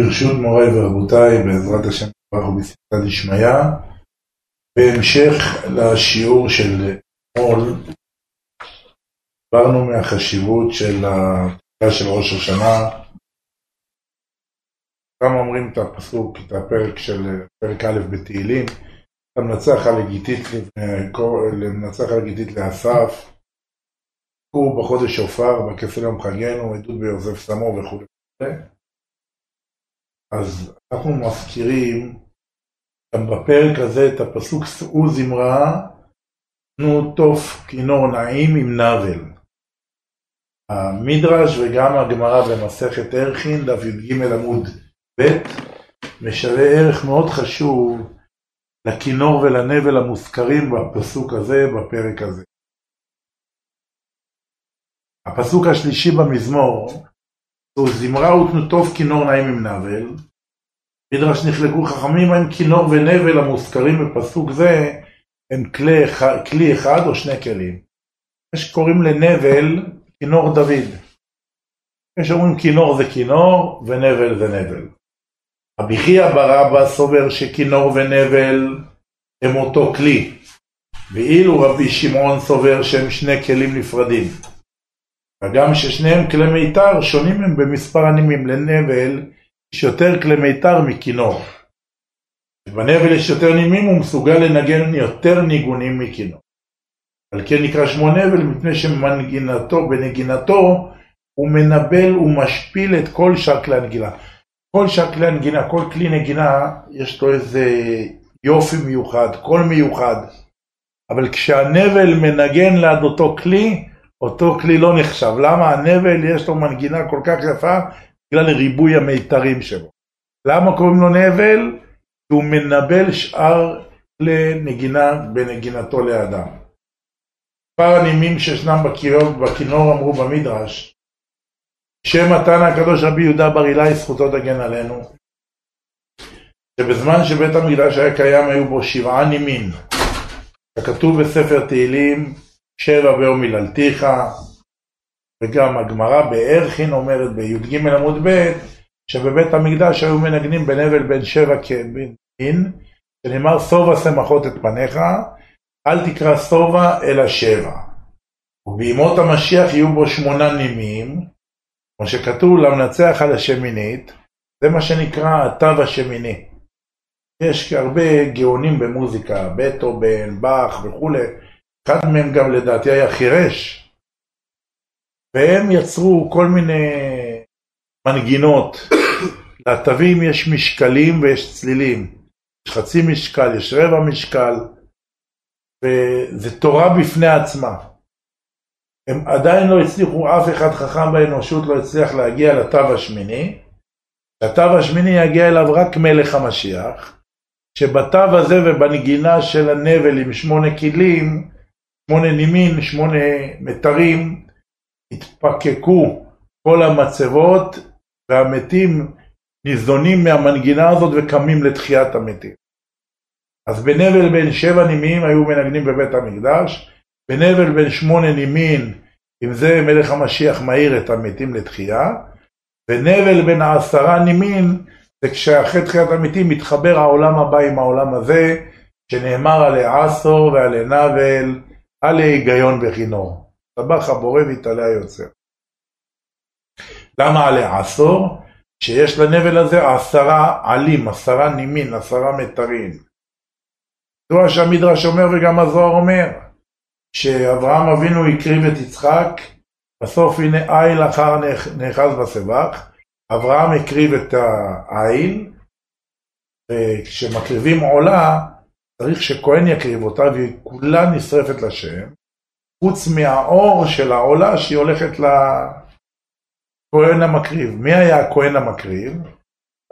ברשות מוריי ורבותיי, בעזרת השם ברוך ובסייעתא דשמיא, בהמשך לשיעור של אתמול, דיברנו מהחשיבות של התפילה של ראש השנה. גם אומרים את הפסוק, את הפרק של פרק א' בתהילים, המנצח הלגיטית, למנצח הלגיטית לאסף, הוא בחודש שופר, בכסל יום חגנו, עדות ביוסף סמו וכו'. אז אנחנו מזכירים גם בפרק הזה את הפסוק שאו זמרה, תנו תוף כינור נעים עם נבל. המדרש וגם הגמרא במסכת ערכין, דף י"ג עמוד ב', משווה ערך מאוד חשוב לכינור ולנבל המוזכרים בפסוק הזה, בפרק הזה. הפסוק השלישי במזמור זמרה ותנו טוב כינור נעים עם נבל. מדרש נחלקו חכמים האם כינור ונבל המוזכרים בפסוק זה הם כלי, כלי אחד או שני כלים. יש קוראים לנבל כינור דוד. יש אומרים כינור זה כינור ונבל זה נבל. רבי חייא ברבא סובר שכינור ונבל הם אותו כלי, ואילו רבי שמעון סובר שהם שני כלים נפרדים. וגם ששניהם כלי מיתר שונים הם במספר הנימים. לנבל יש יותר כלי מיתר מכינור. בנבל יש יותר נימים הוא מסוגל לנגן יותר ניגונים מכינור. על כן נקרא שמו נבל מפני שמנגינתו, בנגינתו הוא מנבל ומשפיל את כל שאר כלי הנגינה. כל שאר כלי הנגינה, כל כלי נגינה יש לו איזה יופי מיוחד, קול מיוחד. אבל כשהנבל מנגן ליד אותו כלי, אותו כלי לא נחשב. למה? הנבל יש לו מנגינה כל כך יפה בגלל ריבוי המיתרים שלו. למה קוראים לו נבל? כי הוא מנבל שאר כלי נגינה בנגינתו לאדם. מספר הנימים שישנם בכינור אמרו במדרש, שם מתן הקדוש רבי יהודה בר אילאי זכותו תגן עלינו, שבזמן שבית המקדש היה קיים היו בו שבעה נימים, ככתוב בספר תהילים שבע ביום מיללתיך, וגם הגמרא בערכין אומרת בי"ג עמוד ב' שבבית המקדש היו מנגנים בנבל בין שבע כבין, שנאמר שובע שמחות את פניך, אל תקרא שובע אלא שבע. ובימות המשיח יהיו בו שמונה נימים, כמו שכתוב למנצח על השמינית, זה מה שנקרא התו השמיני. יש הרבה גאונים במוזיקה, בטהובן, באך וכולי, אחד מהם גם לדעתי היה חירש, והם יצרו כל מיני מנגינות. לתווים יש משקלים ויש צלילים. יש חצי משקל, יש רבע משקל, וזה תורה בפני עצמה. הם עדיין לא הצליחו, אף אחד חכם באנושות לא הצליח להגיע לתו השמיני. התו השמיני יגיע אליו רק מלך המשיח, שבתו הזה ובנגינה של הנבל עם שמונה כלים, שמונה נימין, שמונה מתרים, התפקקו כל המצבות והמתים ניזונים מהמנגינה הזאת וקמים לתחיית המתים. אז בנבל בין שבע נימין היו מנגנים בבית המקדש, בנבל בין שמונה נימין, עם זה מלך המשיח מאיר את המתים לתחייה, ונבל בין העשרה נימין, זה כשאחרי תחיית המתים מתחבר העולם הבא עם העולם הזה, שנאמר עלי עשור ועלי נבל, עלי היגיון וכינור. טבח הבורא והתעלה היוצר. למה עלי עשור? שיש לנבל הזה עשרה עלים, עשרה נימין, עשרה מיתרים. זו שהמדרש אומר וגם הזוהר אומר, שאברהם אבינו הקריב את יצחק, בסוף הנה איל אחר נאחז בסבך, אברהם הקריב את האיל, וכשמקריבים עולה, צריך שכהן יקריב אותה והיא כולה נשרפת לשם, חוץ מהאור של העולה שהיא הולכת לכהן המקריב. מי היה הכהן המקריב?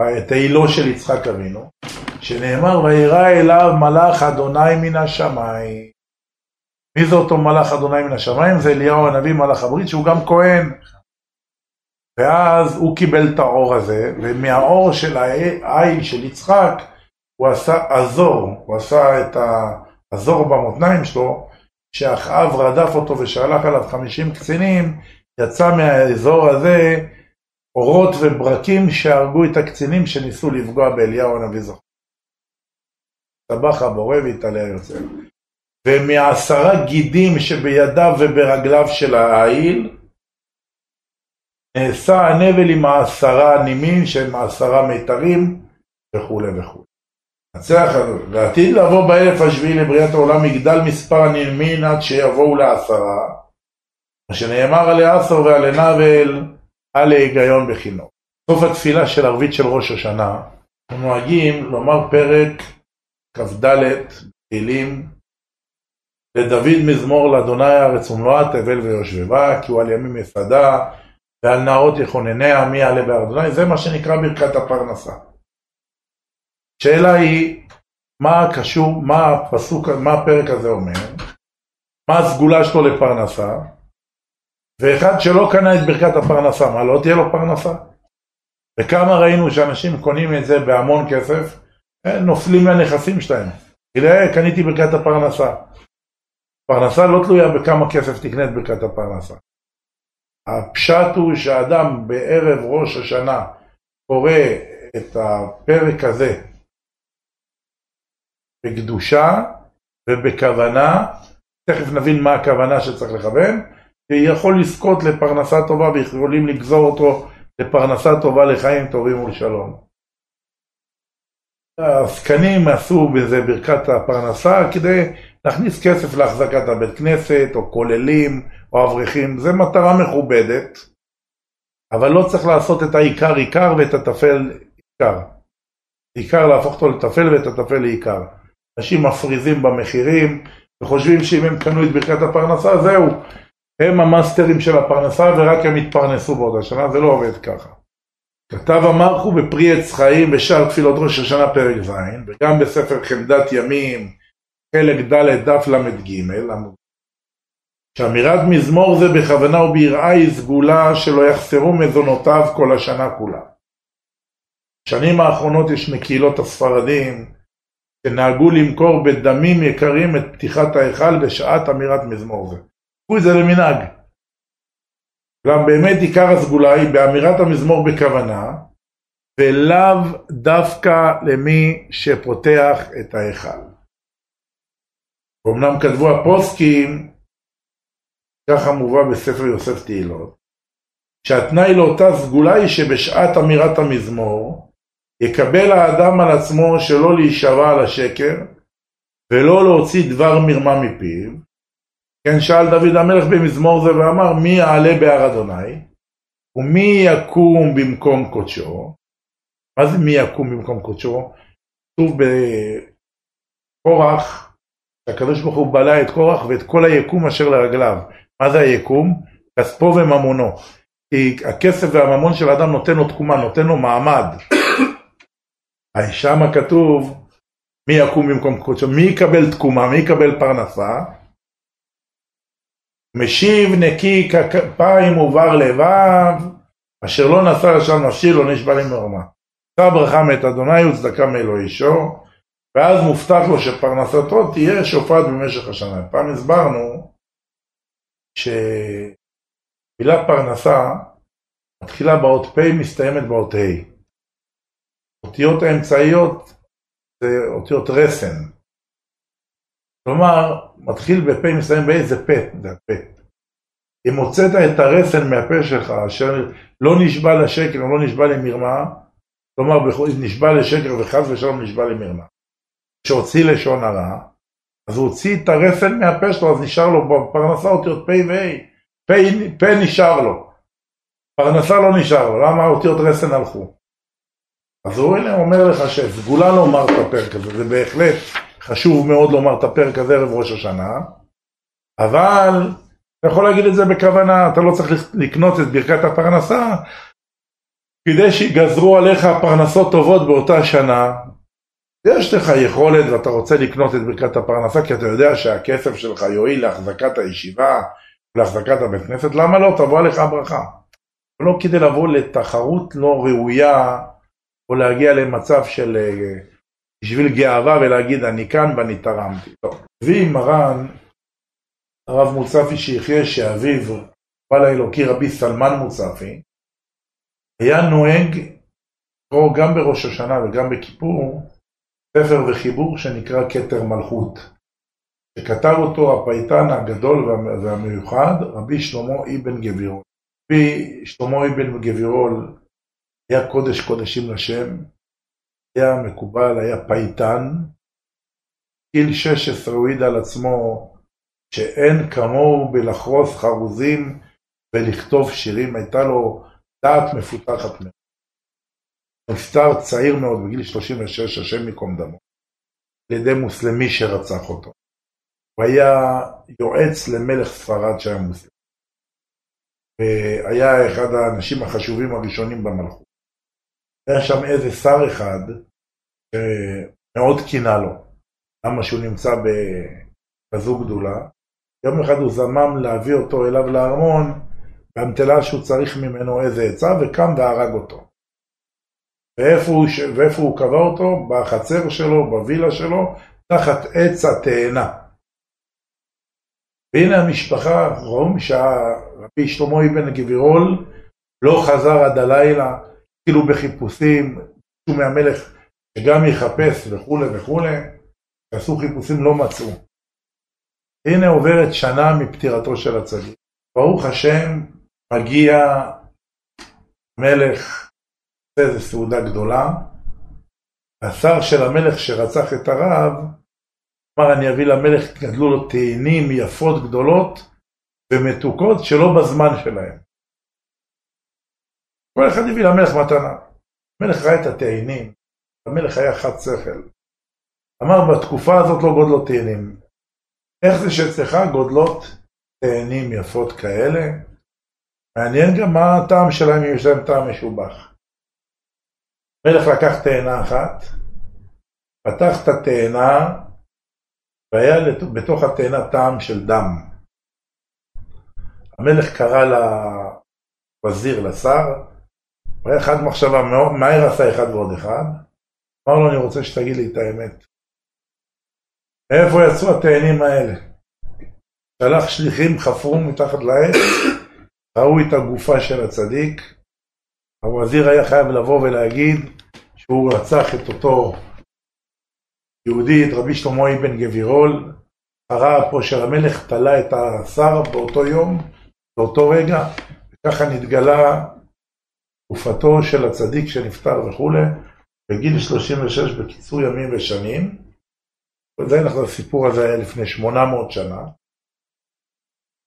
את העילו של יצחק אבינו, שנאמר וירא אליו מלאך אדוני מן השמיים. מי זה אותו מלאך אדוני מן השמיים? זה אליהו הנביא מלאך הברית שהוא גם כהן. ואז הוא קיבל את האור הזה, ומהאור של העיל של יצחק הוא עשה אזור, הוא עשה את האזור במותניים שלו, שאחאב רדף אותו ושלח עליו חמישים קצינים, יצא מהאזור הזה אורות וברקים שהרגו את הקצינים שניסו לפגוע באליהו הנביא זוכר. טבח הבורא והתעלה יוצא. ומעשרה גידים שבידיו וברגליו של העיל, נעשה הנבל עם העשרה נימים שהם העשרה מיתרים וכולי וכולי. נצח ועתיד לבוא באלף השביעי לבריאת העולם יגדל מספר הנמין עד שיבואו לעשרה, מה שנאמר עלי עשר ועלי נבל על ההיגיון בחינוך. סוף התפילה של ערבית של ראש השנה, אנחנו נוהגים לומר פרק כ"ד תהילים לדוד מזמור לאדוני הארץ ומלואה תבל ויושבבה כי הוא על ימים יסדה ועל נערות יכונניה מי יעלה בהר אדוני זה מה שנקרא ברכת הפרנסה. השאלה היא מה קשור, מה הפסוק, מה הפרק הזה אומר, מה הסגולה שלו לפרנסה ואחד שלא קנה את ברכת הפרנסה, מה לא תהיה לו פרנסה? וכמה ראינו שאנשים קונים את זה בהמון כסף, אה, נופלים מהנכסים שלהם. תראה, קניתי ברכת הפרנסה. פרנסה לא תלויה בכמה כסף תקנה את ברכת הפרנסה. הפשט הוא שאדם בערב ראש השנה קורא את הפרק הזה בקדושה ובכוונה, תכף נבין מה הכוונה שצריך לכוון, יכול לזכות לפרנסה טובה ויכולים לגזור אותו לפרנסה טובה לחיים טובים ולשלום. העסקנים עשו בזה ברכת הפרנסה כדי להכניס כסף להחזקת הבית כנסת, או כוללים, או אברכים, זה מטרה מכובדת, אבל לא צריך לעשות את העיקר עיקר ואת הטפל עיקר. עיקר להפוך אותו לטפל ואת הטפל לעיקר. אנשים מפריזים במחירים וחושבים שאם הם קנו את ברכת הפרנסה, זהו, הם המאסטרים של הפרנסה ורק הם יתפרנסו בעוד השנה, זה לא עובד ככה. כתב המרחו בפרי עץ חיים בשאר תפילות ראש השנה פרק ז', וגם בספר חמדת ימים, חלק ד' דף ל"ג, שאמירת מזמור זה בכוונה וביראה היא סגולה שלא יחסרו מזונותיו כל השנה כולה. בשנים האחרונות יש מקהילות הספרדים שנהגו למכור בדמים יקרים את פתיחת ההיכל בשעת אמירת מזמור זה. קחו את זה למנהג. גם באמת עיקר הסגולה היא באמירת המזמור בכוונה, ולאו דווקא למי שפותח את ההיכל. אמנם כתבו הפוסקים, ככה מובא בספר יוסף תהילות, שהתנאי לאותה סגולה היא שבשעת אמירת המזמור יקבל האדם על עצמו שלא להישבע על השקר ולא להוציא דבר מרמה מפיו, כן, שאל דוד המלך במזמור זה ואמר, מי יעלה בהר אדוני? ומי יקום במקום קודשו? מה זה מי יקום במקום קודשו? כתוב בקורח, שהקדוש ברוך הוא בלע את קורח ואת כל היקום אשר לרגליו. מה זה היקום? כספו וממונו. כי הכסף והממון של האדם נותן לו תקומה, נותן לו מעמד. שם כתוב מי יקום במקום קודשו, מי יקבל תקומה, מי יקבל פרנסה? משיב נקי כפיים ובר לבב, אשר לא נשא לשם נפשי לא נשבע לי מרמה. שא ברכה מאת אדוני וצדקה מאלוהי שור, ואז מובטח לו שפרנסתו תהיה שופט במשך השנה. פעם הסברנו שמילת פרנסה מתחילה באות פ' מסתיימת באות ה'. אותיות האמצעיות זה אותיות רסן. כלומר, מתחיל בפה, מסיים ב זה פה, זה הפה. אם הוצאת את הרסן מהפה שלך, אשר לא נשבע לשקר, לא נשבע למרמה, כלומר, נשבע לשקר וחס ושלום נשבע למרמה. כשהוציא לשון הרע, אז הוא הוציא את הרסן מהפה שלו, אז נשאר לו בפרנסה אותיות פ' וה'. פה נשאר לו. פרנסה לא נשאר לו, למה האותיות רסן הלכו? אז הוא הנה אומר לך שסגולה לומר את הפרק הזה, זה בהחלט חשוב מאוד לומר את הפרק הזה ערב ראש השנה, אבל אתה יכול להגיד את זה בכוונה, אתה לא צריך לקנות את ברכת הפרנסה כדי שיגזרו עליך פרנסות טובות באותה שנה. יש לך יכולת ואתה רוצה לקנות את ברכת הפרנסה כי אתה יודע שהכסף שלך יועיל להחזקת הישיבה, להחזקת הבית כנסת, למה לא? תבוא עליך הברכה. לא כדי לבוא לתחרות לא ראויה או להגיע למצב של אה, בשביל גאווה ולהגיד אני כאן ואני תרמתי. אבי מרן, הרב מוצפי שיחיה שאביו, בעל האלוקי רבי סלמן מוצפי, היה נוהג לקרוא גם בראש השנה וגם בכיפור ספר וחיבור שנקרא כתר מלכות, שכתב אותו הפייטן הגדול והמיוחד, רבי שלמה אבן גבירול. רבי שלמה אבן גבירול היה קודש קודשים לשם, היה מקובל, היה פייטן, גיל 16 הוא העיד על עצמו שאין כמוהו בלחרוס חרוזים ולכתוב שירים, הייתה לו דעת מפותחת מאוד. נפטר צעיר מאוד, בגיל 36, השם ייקום דמו, על ידי מוסלמי שרצח אותו. הוא היה יועץ למלך ספרד שהיה מוסלמי. והיה אחד האנשים החשובים הראשונים במלכות. היה שם איזה שר אחד שמאוד קינה לו, למה שהוא נמצא בכזו גדולה. יום אחד הוא זמם להביא אותו אליו לארמון, באמתלה שהוא צריך ממנו איזה עצה, וקם והרג אותו. ואיפה הוא, ואיפה הוא קבע אותו? בחצר שלו, בווילה שלו, תחת עץ התאנה. והנה המשפחה, ראו שהרבי שלמה אבן גבירול לא חזר עד הלילה, כאילו בחיפושים, ביקשו מהמלך שגם יחפש וכולי וכולי, עשו חיפושים לא מצאו. הנה עוברת שנה מפטירתו של הצדיק. ברוך השם, מגיע מלך איזה סעודה גדולה. השר של המלך שרצח את הרב, אמר אני אביא למלך, גדלו לו תאנים יפות גדולות ומתוקות שלא בזמן שלהם. כל אחד הביא למלך מתנה. המלך ראה את התאנים, המלך היה חד שכל. אמר בתקופה הזאת לא גודלות תאנים. איך זה שאצלך גודלות תאנים יפות כאלה? מעניין גם מה הטעם שלהם אם יש להם טעם משובח. המלך לקח תאנה אחת, פתח את התאנה, והיה בתוך התאנה טעם של דם. המלך קרא לווזיר, לשר, והיה אחד מחשבה, מהר עשה אחד ועוד אחד, אמר לו, אני רוצה שתגיד לי את האמת. מאיפה יצאו התאנים האלה? שלח שליחים, חפרו מתחת לעץ, ראו את הגופה של הצדיק, הווזיר היה חייב לבוא ולהגיד שהוא רצח את אותו יהודי, את רבי שלמה אבן גבירול, קרא פה שהמלך תלה את השר באותו יום, באותו רגע, וככה נתגלה תקופתו של הצדיק שנפטר וכולי, בגיל 36 בקיצור ימים ושנים. וזה אנחנו, הסיפור הזה היה לפני 800 שנה.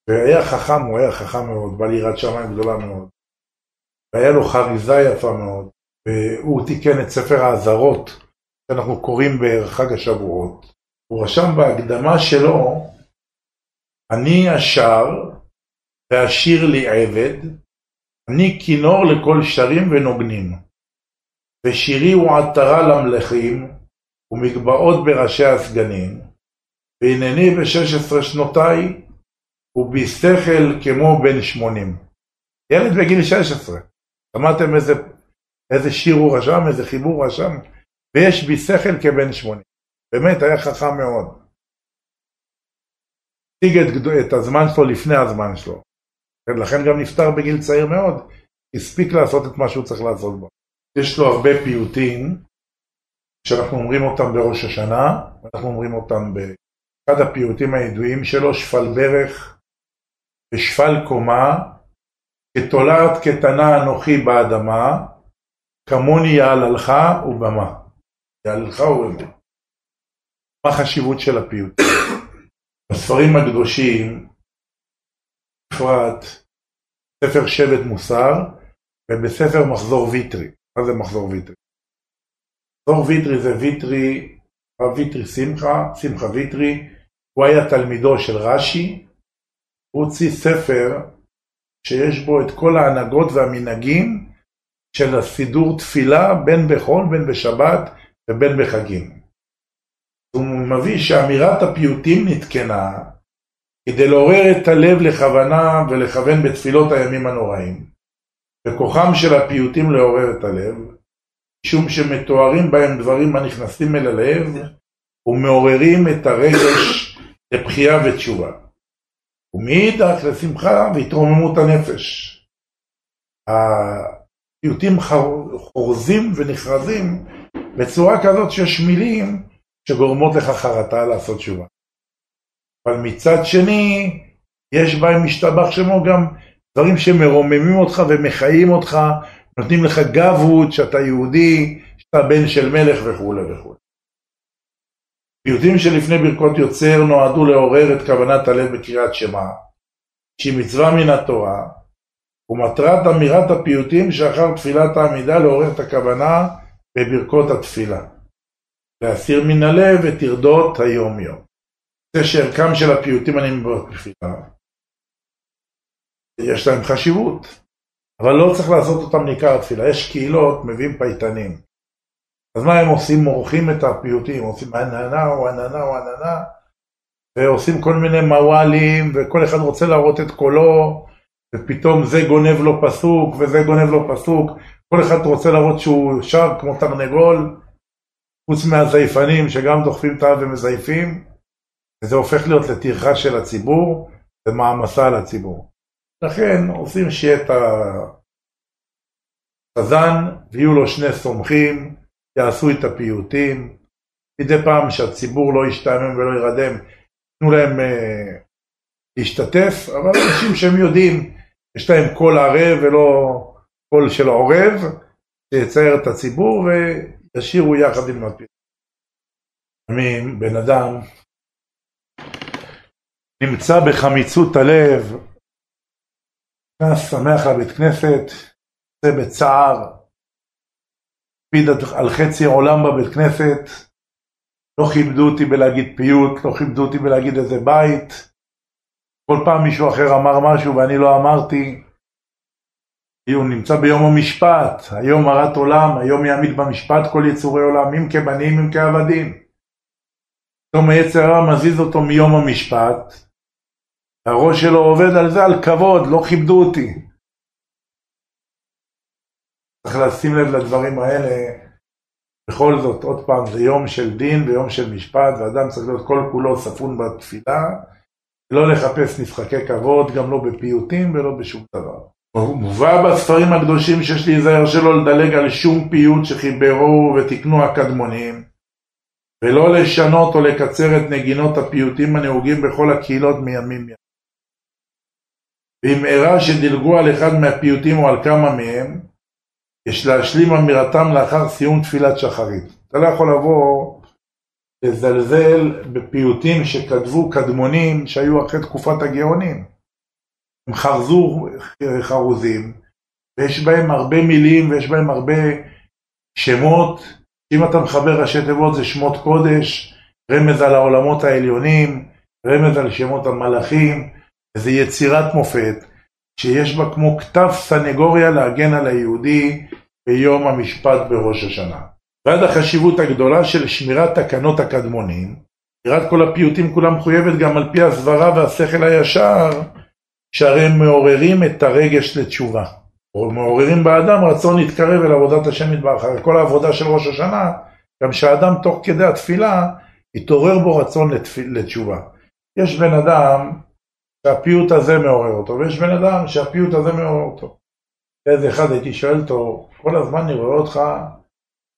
והיה חכם, הוא היה חכם מאוד, בעל יראת שמיים גדולה מאוד. והיה לו חריזה יפה מאוד, והוא תיקן את ספר האזהרות שאנחנו קוראים בחג השבועות. הוא רשם בהקדמה שלו, אני השר והשיר לי עבד, אני כינור לכל שרים ונוגנים, ושירי הוא עטרה למלכים, ומגבעות בראשי הסגנים, והנני בשש עשרה שנותיי, ובשכל כמו בן שמונים. ילד בגיל שש עשרה. שמעתם איזה, איזה שיר הוא רשם, איזה חיבור הוא רשם? ויש בי שכל כבן שמונים. באמת, היה חכם מאוד. הציג את, את הזמן שלו לפני הזמן שלו. לכן גם נפטר בגיל צעיר מאוד, הספיק לעשות את מה שהוא צריך לעשות בו. יש לו הרבה פיוטים, שאנחנו אומרים אותם בראש השנה, אנחנו אומרים אותם באחד הפיוטים הידועים שלו, שפל ברך ושפל קומה, כתולעת קטנה אנוכי באדמה, כמוני יעללך ובמה. יעללך ובמה. מה החשיבות של הפיוט? בספרים הקדושים, בפרט ספר שבט מוסר, ובספר מחזור ויטרי. מה זה מחזור ויטרי? מחזור ויטרי זה ויטרי, הרב ויטרי שמחה, שמחה ויטרי, הוא היה תלמידו של רש"י, הוא הוציא ספר שיש בו את כל ההנהגות והמנהגים של הסידור תפילה בין בחול, בין בשבת ובין בחגים. הוא מביא שאמירת הפיוטים נתקנה כדי לעורר את הלב לכוונה ולכוון בתפילות הימים הנוראים. וכוחם של הפיוטים לעורר את הלב, משום שמתוארים בהם דברים הנכנסים אל הלב ומעוררים את הרגש לבחייה ותשובה. ומאידך לשמחה והתרוממות הנפש. פיוטים חורזים ונחרזים בצורה כזאת שיש מילים שגורמות לך חרטה לעשות תשובה. אבל מצד שני, יש בהם משתבח שמו גם דברים שמרוממים אותך ומחיים אותך, נותנים לך גבות שאתה יהודי, שאתה בן של מלך וכולי וכולי. פיוטים שלפני ברכות יוצר נועדו לעורר את כוונת הלב בקריאת שמע, שהיא מצווה מן התורה, ומטרת אמירת הפיוטים שאחר תפילת העמידה לעורר את הכוונה בברכות התפילה. להסיר מן הלב את טרדות היום יום. זה שערכם של הפיוטים הנאמרים בתפילה, יש להם חשיבות, אבל לא צריך לעשות אותם ניכר התפילה. יש קהילות, מביאים פייטנים. אז מה הם עושים? מורחים את הפיוטים, עושים עננה או עננה או עננה, ועושים כל מיני מוואלים, וכל אחד רוצה להראות את קולו, ופתאום זה גונב לו פסוק, וזה גונב לו פסוק, כל אחד רוצה להראות שהוא שר כמו תרנגול, חוץ מהזייפנים שגם דוחפים את האב ומזייפים, וזה הופך להיות לטרחה של הציבור ומעמסה על הציבור. לכן עושים שיהיה את החזן ויהיו לו שני סומכים, יעשו את הפיוטים, מדי פעם שהציבור לא ישתעמם ולא ירדם, תנו להם uh, להשתתף, אבל אנשים שהם יודעים, יש להם קול ערב ולא קול של עורב, שיצייר את הציבור וישירו יחד עם הפיוטים. בן אדם נמצא בחמיצות הלב, נכנס שמח לבית כנסת, זה בצער, הקפיד על חצי עולם בבית כנסת, לא כיבדו אותי בלהגיד פיוט, לא כיבדו אותי בלהגיד איזה בית, כל פעם מישהו אחר אמר משהו ואני לא אמרתי, הוא נמצא ביום המשפט, היום הרת עולם, היום יעמיד במשפט כל יצורי עולם, אם כבנים אם כעבדים. פתאום היצר הרע מזיז אותו מיום המשפט, הראש שלו עובד על זה, על כבוד, לא כיבדו אותי. צריך לשים לב לדברים האלה. בכל זאת, עוד פעם, זה יום של דין ויום של משפט, ואדם צריך להיות כל כולו ספון בתפילה, לא לחפש משחקי כבוד, גם לא בפיוטים ולא בשום דבר. מובא בספרים הקדושים שיש להיזהר שלא לדלג על שום פיוט שחיברו ותיקנו הקדמונים, ולא לשנות או לקצר את נגינות הפיוטים הנהוגים בכל הקהילות מימים ימים. ואם אירע שדילגו על אחד מהפיוטים או על כמה מהם, יש להשלים אמירתם לאחר סיום תפילת שחרית. אתה לא יכול לבוא לזלזל בפיוטים שכתבו קדמונים שהיו אחרי תקופת הגאונים. הם חרזו חרוזים, ויש בהם הרבה מילים ויש בהם הרבה שמות. אם אתה מחבר ראשי תיבות זה שמות קודש, רמז על העולמות העליונים, רמז על שמות המלאכים, איזו יצירת מופת, שיש בה כמו כתב סנגוריה להגן על היהודי ביום המשפט בראש השנה. ועד החשיבות הגדולה של שמירת תקנות הקדמונים, שמירת כל הפיוטים כולה מחויבת גם על פי הסברה והשכל הישר, שהרי הם מעוררים את הרגש לתשובה. או מעוררים באדם רצון להתקרב אל עבודת השם יתברך. כל העבודה של ראש השנה, גם שהאדם תוך כדי התפילה, התעורר בו רצון לתשובה. יש בן אדם שהפיוט הזה מעורר אותו, ויש בן אדם שהפיוט הזה מעורר אותו. איזה אחד הייתי שואל אותו, כל הזמן אני רואה אותך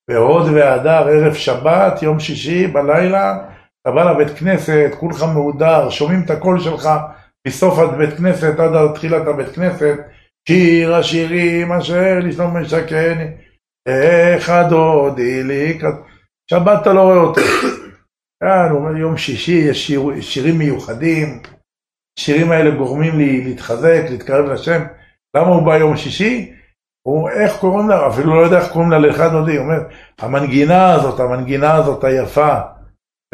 בהוד והדר, ערב שבת, יום שישי, בלילה, אתה בא לבית כנסת, כולך מהודר, שומעים את הקול שלך מסוף הבית כנסת עד תחילת הבית כנסת, שיר השירים אשר לשלום משכן, איך הדודי לי, שבת אתה לא רואה אותו. כאן, הוא אומר יום שישי, יש שיר, שירים מיוחדים, השירים האלה גורמים לי להתחזק, להתקרב לשם. למה הוא בא יום שישי? הוא, איך קוראים לה? אפילו לא יודע איך קוראים לה לאחד נודי. הוא אומר, המנגינה הזאת, המנגינה הזאת היפה.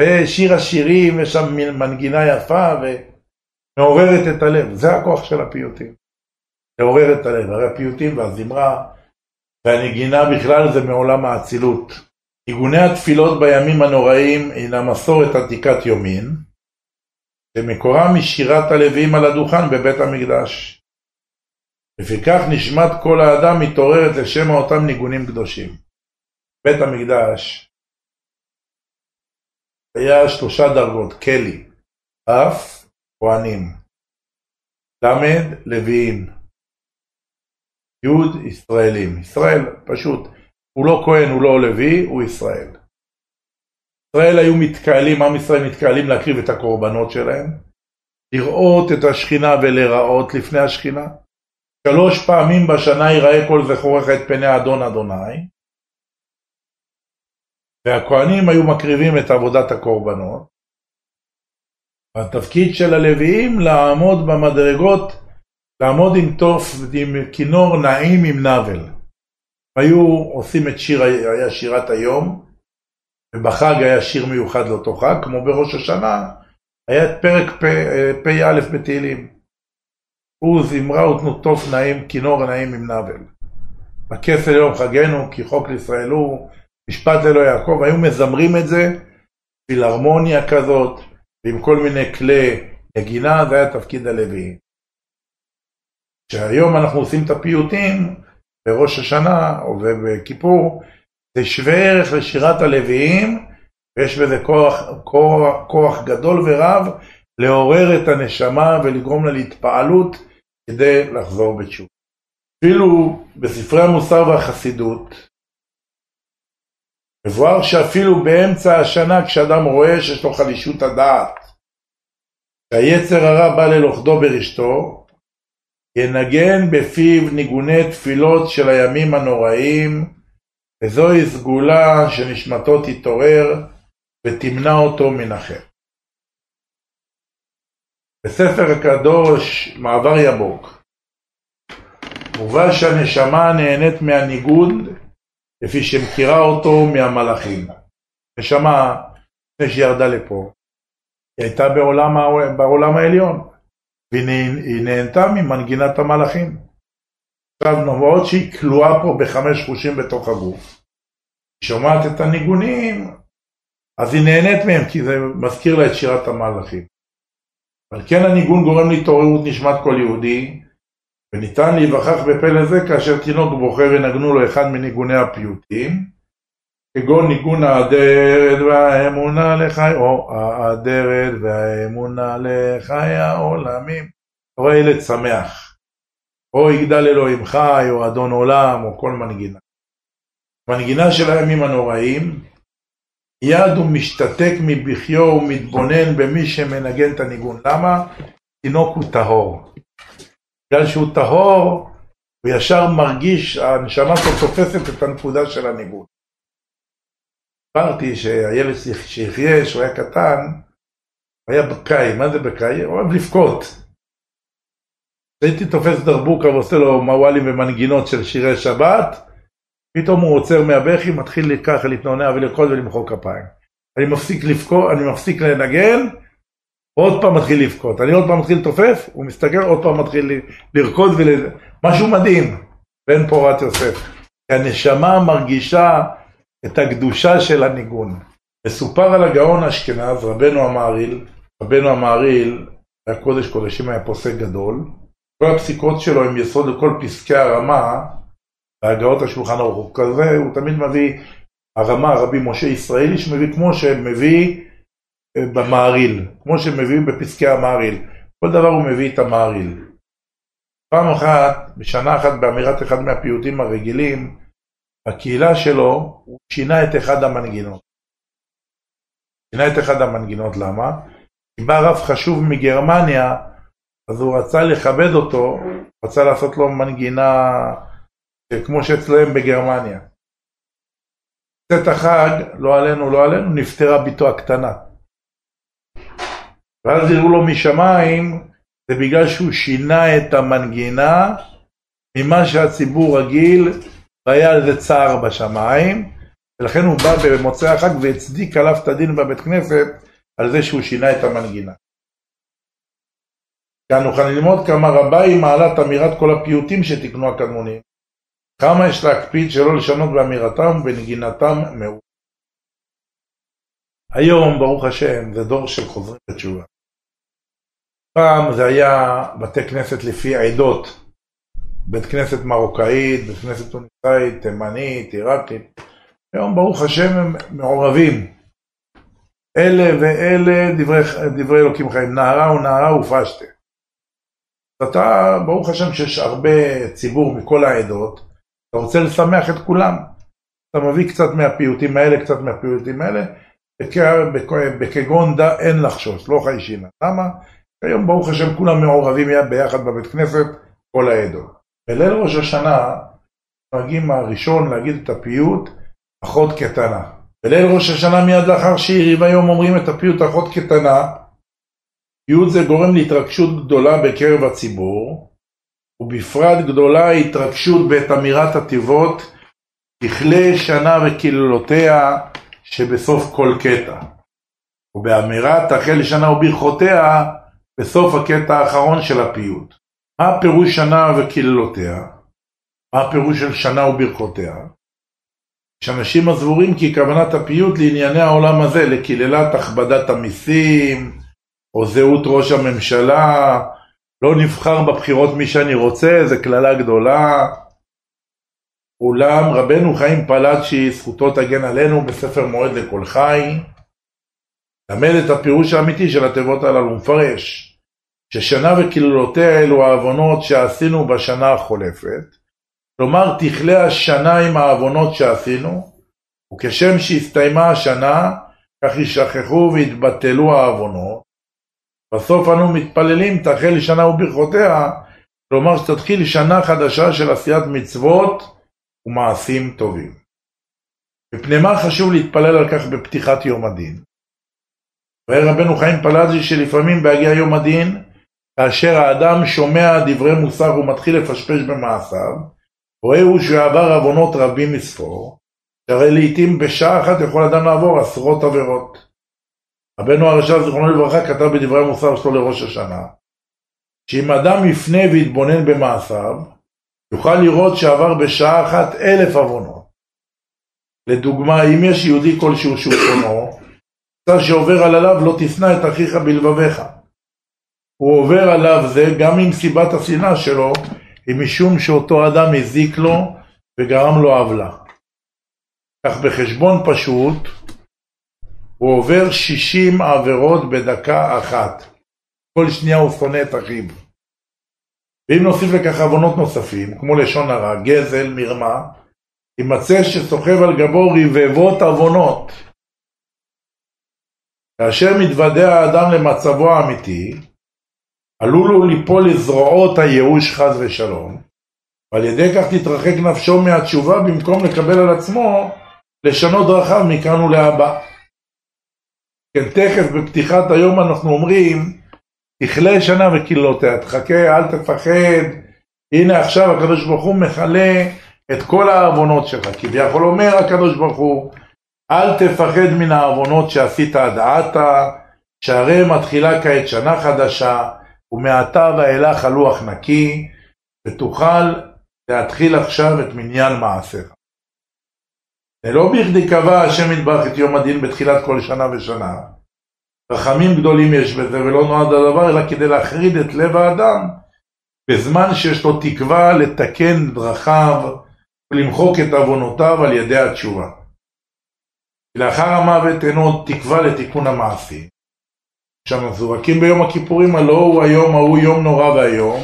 ושיר השירים, יש שם מנגינה יפה ומעוררת את הלב. זה הכוח של הפיוטים. לעורר את הלב. הרי הפיוטים והזמרה והנגינה בכלל זה מעולם האצילות. ניגוני התפילות בימים הנוראים הינה מסורת עתיקת יומין, שמקורה משירת הלווים על הדוכן בבית המקדש. לפיכך נשמת כל האדם מתעוררת לשם אותם ניגונים קדושים. בית המקדש היה שלושה דרגות, כלי, אף, כהנים, ל', לוויים. יהוד ישראלים. ישראל, פשוט, הוא לא כהן, הוא לא לוי, הוא ישראל. ישראל היו מתקהלים, עם ישראל מתקהלים להקריב את הקורבנות שלהם, לראות את השכינה ולראות לפני השכינה. שלוש פעמים בשנה ייראה כל זכורך את פני אדון אדוני, והכהנים היו מקריבים את עבודת הקורבנות. התפקיד של הלוויים לעמוד במדרגות, לעמוד עם תוף, עם כינור נעים עם נבל. היו עושים את שיר, היה שירת היום, ובחג היה שיר מיוחד לאותו חג, כמו בראש השנה, היה את פרק פ"א בתהילים. הוא זמרה ותנו תוף נעים, כינור נעים עם נבל. בכסל יום חגנו, כי חוק לישראל הוא, משפט ללא יעקב, היו מזמרים את זה, פילהרמוניה כזאת, ועם כל מיני כלי נגינה, זה היה תפקיד הלוויים. כשהיום אנחנו עושים את הפיוטים, בראש השנה או בכיפור, זה שווה ערך לשירת הלוויים, ויש בזה כוח, כוח, כוח גדול ורב לעורר את הנשמה ולגרום לה להתפעלות כדי לחזור בתשובה. אפילו בספרי המוסר והחסידות, מבואר שאפילו באמצע השנה כשאדם רואה שיש לו חלישות הדעת, שהיצר הרע בא ללוכדו ברשתו, ינגן בפיו ניגוני תפילות של הימים הנוראים, וזוהי סגולה שנשמתו תתעורר ותמנע אותו מן החטא. בספר הקדוש מעבר יבוק מובא שהנשמה נהנית מהניגוד לפי שמכירה אותו מהמלאכים. נשמה, לפני שהיא ירדה לפה, היא הייתה בעולם, בעולם העליון, והיא נהנתה ממנגינת המלאכים. עכשיו, למרות שהיא כלואה פה בחמש חושים בתוך הגוף, היא שומעת את הניגונים, אז היא נהנית מהם, כי זה מזכיר לה את שירת המלאכים. אבל כן הניגון גורם להתעוררות נשמת כל יהודי, וניתן להיווכח בפלא זה כאשר תינוק בוכה ונגנו לו אחד מניגוני הפיוטים, כגון ניגון האדרת והאמונה לחי, או האדרת והאמונה לחי העולמים. אתה רואה ילד שמח, או יגדל אלוהים חי, או אדון עולם, או כל מנגינה. מנגינה של הימים הנוראים, יד הוא משתתק מבכיו ומתבונן במי שמנגן את הניגון. למה? תינוק הוא טהור. בגלל שהוא טהור, הוא ישר מרגיש, הנשמה שלו תופסת את הנקודה של הניגון. סיפרתי שהילד שיחיה, שהוא היה קטן, היה בקאי, מה זה בקאי? הוא אוהב לבכות. הייתי תופס דרבוקה ועושה לו מוואלים ומנגינות של שירי שבת, פתאום הוא עוצר מהבכי, מתחיל ככה להתנונע ולרקוד ולמחוא כפיים. אני מפסיק לבכות, אני מפסיק לנגן, עוד פעם מתחיל לבכות. אני עוד פעם מתחיל לתופף, הוא מסתכל, עוד פעם מתחיל לרקוד ול... משהו מדהים, בן פורת יוסף. הנשמה מרגישה את הקדושה של הניגון. מסופר על הגאון אשכנז, רבנו המעריל, רבנו המעריל היה קודש קודשים, היה פוסק גדול. כל הפסיקות שלו הם יסוד לכל פסקי הרמה, בהגאות השולחן ערוך כזה, הוא תמיד מביא הרמה רבי משה ישראלי שמביא כמו שמביא אה, במעריל, כמו שמביאים בפסקי המעריל. כל דבר הוא מביא את המעריל. פעם אחת, בשנה אחת, באמירת אחד מהפיוטים הרגילים, בקהילה שלו הוא שינה את אחד המנגינות. שינה את אחד המנגינות, למה? כי בא רב חשוב מגרמניה, אז הוא רצה לכבד אותו, רצה לעשות לו מנגינה כמו שאצלם בגרמניה. צאת החג, לא עלינו, לא עלינו, נפטרה בתו הקטנה. ואז יראו לו משמיים, זה בגלל שהוא שינה את המנגינה ממה שהציבור רגיל, והיה על זה צער בשמיים, ולכן הוא בא במוצאי החג והצדיק עליו את הדין בבית כנסת על זה שהוא שינה את המנגינה. כאן נוכל ללמוד כמה רבה היא מעלת אמירת כל הפיוטים שתיקנו הקדמונים. כמה יש להקפיד שלא לשנות באמירתם ובנגינתם מאוד. היום, ברוך השם, זה דור של חוזרים בתשובה. פעם זה היה בתי כנסת לפי עדות, בית כנסת מרוקאית, בית כנסת טוניסאית, תימנית, עיראקית. היום, ברוך השם, הם מעורבים. אלה ואלה דברי, דברי אלוקים חיים, נערה ונערה ופשטה. אתה, ברוך השם שיש הרבה ציבור מכל העדות, אתה רוצה לשמח את כולם. אתה מביא קצת מהפיוטים האלה, קצת מהפיוטים האלה, בכגון דא אין לחשוש, לא חיישינה. למה? היום ברוך השם כולם מעורבים ביחד בבית כנסת, כל העדות. בליל ראש השנה נוהגים הראשון להגיד את הפיוט אחות קטנה. בליל ראש השנה מיד לאחר שעירי והיום אומרים את הפיוט אחות קטנה. פיוט זה גורם להתרגשות גדולה בקרב הציבור, ובפרט גדולה התרגשות בעת אמירת התיבות תכלה שנה וקללותיה שבסוף כל קטע. ובאמירת תחל שנה וברכותיה בסוף הקטע האחרון של הפיוט. מה פירוש שנה וקללותיה? מה הפירוש של שנה וברכותיה? יש אנשים הסבורים כי כוונת הפיוט לענייני העולם הזה, לקללת הכבדת המיסים, או זהות ראש הממשלה, לא נבחר בבחירות מי שאני רוצה, זו קללה גדולה. אולם רבנו חיים פלאצ'י, זכותו תגן עלינו בספר מועד לכל חי, למד את הפירוש האמיתי של התיבות הללו, מפרש ששנה וקללותיה אלו העוונות שעשינו בשנה החולפת, כלומר תכלה השנה עם העוונות שעשינו, וכשם שהסתיימה השנה, כך יישכחו ויתבטלו העוונות. בסוף אנו מתפללים תחל שנה וברכותיה, כלומר שתתחיל שנה חדשה של עשיית מצוות ומעשים טובים. מפני מה חשוב להתפלל על כך בפתיחת יום הדין? רואה רבנו חיים פלאג'י שלפעמים בהגיע יום הדין, כאשר האדם שומע דברי מוסר ומתחיל לפשפש במעשיו, רואה הוא שעבר עוונות רבים מספור, שהרי לעיתים בשעה אחת יכול אדם לעבור עשרות עבירות. רבנו הרשע זיכרונו לברכה כתב בדברי המוסר שלו לראש השנה, שאם אדם יפנה ויתבונן במעשיו, יוכל לראות שעבר בשעה אחת אלף עוונות. לדוגמה, אם יש יהודי כלשהו שהוא שולחונו, שעובר על עליו לא תשנא את אחיך בלבביך. הוא עובר עליו זה גם אם סיבת השנאה שלו היא משום שאותו אדם הזיק לו וגרם לו עוולה. כך בחשבון פשוט הוא עובר 60 עבירות בדקה אחת. כל שנייה הוא שונא את אחיו. ואם נוסיף לכך עוונות נוספים, כמו לשון הרע, גזל, מרמה, יימצא שסוחב על גבו רבבות עוונות. כאשר מתוודע האדם למצבו האמיתי, עלול הוא ליפול לזרועות הייאוש חס ושלום, ועל ידי כך תתרחק נפשו מהתשובה במקום לקבל על עצמו לשנות דרכיו מכאן ולהבא. כן, תכף בפתיחת היום אנחנו אומרים, תכלה שנה וקללותיה, תחכה, אל תפחד, הנה עכשיו הקדוש ברוך הוא מכלה את כל העוונות שלך, כביכול אומר הקדוש ברוך הוא, אל תפחד מן העוונות שעשית עד עתה, שהרי מתחילה כעת שנה חדשה, ומעתה ואילך הלוח נקי, ותוכל להתחיל עכשיו את מניין מעשיך. ולא בכדי קבע השם יתברך את יום הדין בתחילת כל שנה ושנה. רחמים גדולים יש בזה, ולא נועד הדבר אלא כדי להחריד את לב האדם, בזמן שיש לו תקווה לתקן דרכיו ולמחוק את עוונותיו על ידי התשובה. לאחר המוות אין עוד תקווה לתיקון המעשי. שם זורקים ביום הכיפורים, הלא הוא היום ההוא יום נורא ואיום,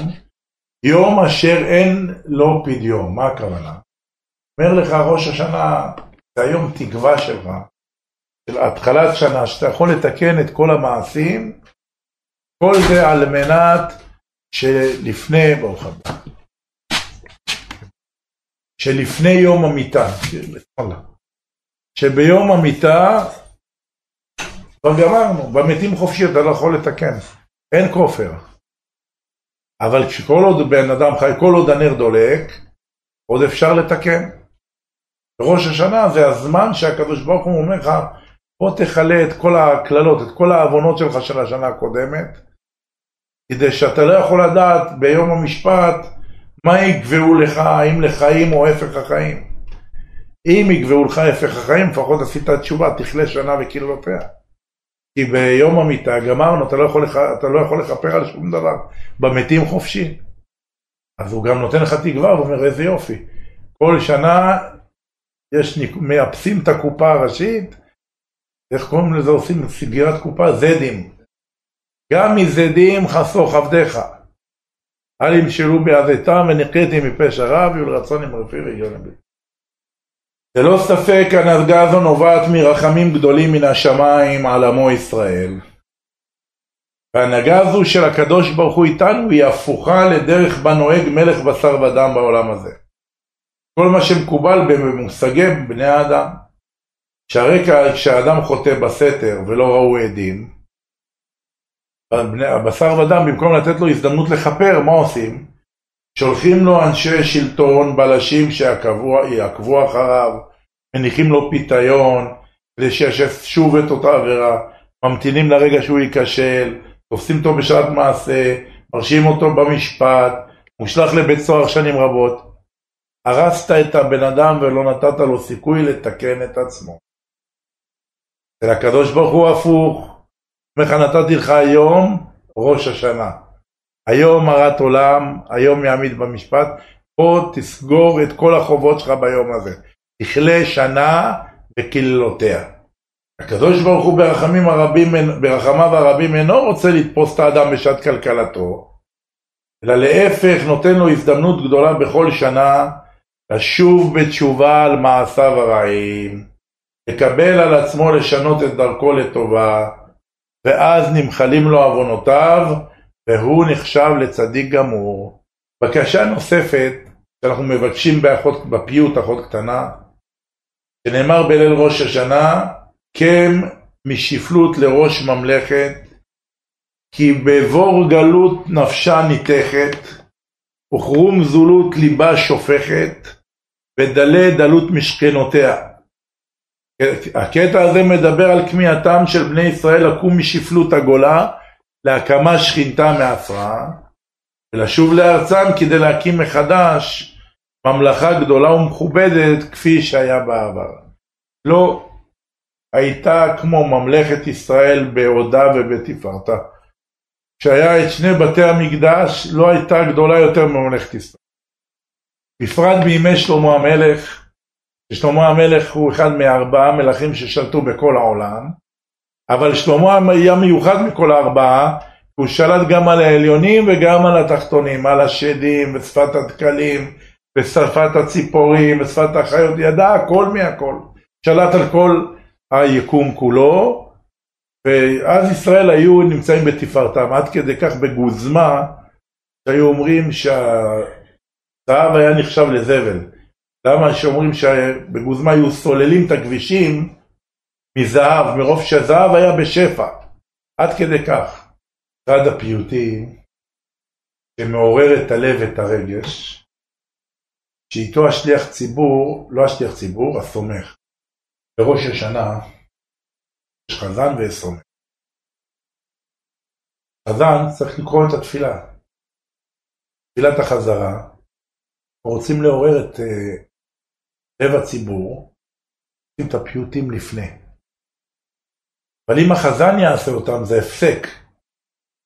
יום אשר אין לו פדיון. מה הכוונה? אומר לך ראש השנה, היום תקווה שלך, של התחלת שנה, שאתה יכול לתקן את כל המעשים, כל זה על מנת שלפני, ברוך הבא, שלפני יום המיטה, שביום המיטה כבר גמרנו, במתים חופשי אתה לא יכול לתקן, אין כופר. אבל כשכל עוד בן אדם חי, כל עוד הנר דולק, עוד אפשר לתקן. בראש השנה זה הזמן שהקדוש ברוך הוא אומר לך, בוא תכלה את כל הקללות, את כל העוונות שלך של השנה הקודמת, כדי שאתה לא יכול לדעת ביום המשפט מה יקבעו לך, האם לחיים או הפך החיים. אם יקבעו לך הפך החיים, לפחות עשית תשובה, תכלה שנה וקללותיה. כי ביום המיטה גמרנו, אתה לא, יכול, אתה לא יכול לכפר על שום דבר. במתים חופשי. אז הוא גם נותן לך תקווה, הוא אומר איזה יופי. כל שנה יש, מייפסים את הקופה הראשית, איך קוראים לזה עושים סגירת קופה? זדים. גם מזדים חסוך עבדיך. אל ימשלו בעזתם ונקראתי מפשע רב ולרצון עם רפי ויגיון בי. ללא ספק הנהגה הזו נובעת מרחמים גדולים מן השמיים על עמו ישראל. וההנהגה הזו של הקדוש ברוך הוא איתנו היא הפוכה לדרך בה נוהג מלך בשר ודם בעולם הזה. כל מה שמקובל במושגי בני האדם. שהרקע כשהאדם חוטא בסתר ולא ראו עדים, הבשר ודם במקום לתת לו הזדמנות לכפר, מה עושים? שולחים לו אנשי שלטון, בלשים שיעקבו אחריו, מניחים לו פיתיון, כדי שישב שוב את אותה עבירה, ממתינים לרגע שהוא ייכשל, תופסים אותו בשעת מעשה, מרשיעים אותו במשפט, מושלך לבית סוהר שנים רבות. הרסת את הבן אדם ולא נתת לו סיכוי לתקן את עצמו. אל הקדוש ברוך הוא הפוך, לך נתתי לך היום ראש השנה. היום הרת עולם, היום יעמיד במשפט, פה תסגור את כל החובות שלך ביום הזה. תכלה שנה וקללותיה. הקדוש ברוך הוא ברחמים הרבים, ברחמיו הרבים אינו רוצה לתפוס את האדם בשעת כלכלתו, אלא להפך נותן לו הזדמנות גדולה בכל שנה לשוב בתשובה על מעשיו הרעים, לקבל על עצמו לשנות את דרכו לטובה, ואז נמחלים לו עוונותיו, והוא נחשב לצדיק גמור. בקשה נוספת שאנחנו מבקשים באחות, בפיוט אחות קטנה, שנאמר בליל ראש השנה, קם משפלות לראש ממלכת, כי בבור גלות נפשה ניתכת, וכרום זולות ליבה שופכת, ודלה דלות משכנותיה. הקטע הזה מדבר על כמיהתם של בני ישראל לקום משפלות הגולה להקמה שכינתה מעפרה ולשוב לארצם כדי להקים מחדש ממלכה גדולה ומכובדת כפי שהיה בעבר. לא הייתה כמו ממלכת ישראל בעודה ובתפארתה. כשהיה את שני בתי המקדש לא הייתה גדולה יותר מממלכת ישראל. בפרט בימי שלמה המלך ששלמה המלך הוא אחד מארבעה מלכים ששלטו בכל העולם, אבל שלמה היה מיוחד מכל הארבעה, הוא שלט גם על העליונים וגם על התחתונים, על השדים ושפת הדקלים ושפת הציפורים ושפת החיות, ידע הכל מהכל, שלט על כל היקום כולו, ואז ישראל היו נמצאים בתפארתם, עד כדי כך בגוזמה, שהיו אומרים שהזהב היה נחשב לזבל. למה שאומרים שבגוזמה היו סוללים את הכבישים מזהב, מרוב שהזהב היה בשפע, עד כדי כך. אחד הפיוטים שמעורר את הלב ואת הרגש, שאיתו השליח ציבור, לא השליח ציבור, הסומך. בראש השנה יש חזן וסומך. חזן צריך לקרוא את התפילה. תפילת החזרה, רוצים לעורר את אה, לב הציבור, עושים את הפיוטים לפני. אבל אם החזן יעשה אותם זה הפסק.